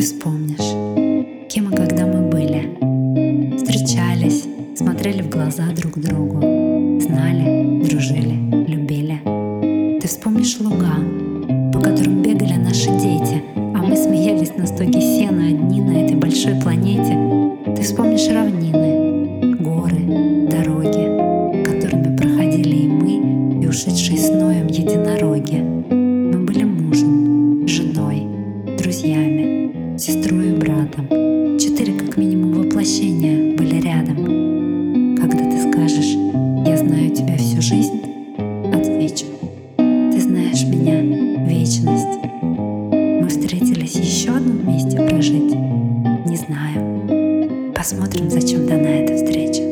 Ты вспомнишь, кем и когда мы были. Встречались, смотрели в глаза друг другу. Знали, дружили, любили. Ты вспомнишь луга, по которым бегали наши дети, а мы смеялись на стоге сена одни на этой большой планете. Ты вспомнишь равнины, горы, дороги, которыми проходили и мы, и ушедшие с Ноем единороги. Мы были мужем, друзьями, сестрой и братом. Четыре как минимум воплощения были рядом. Когда ты скажешь «Я знаю тебя всю жизнь», отвечу «Ты знаешь меня вечность». Мы встретились еще одно месте прожить? Не знаю. Посмотрим, зачем дана эта встреча.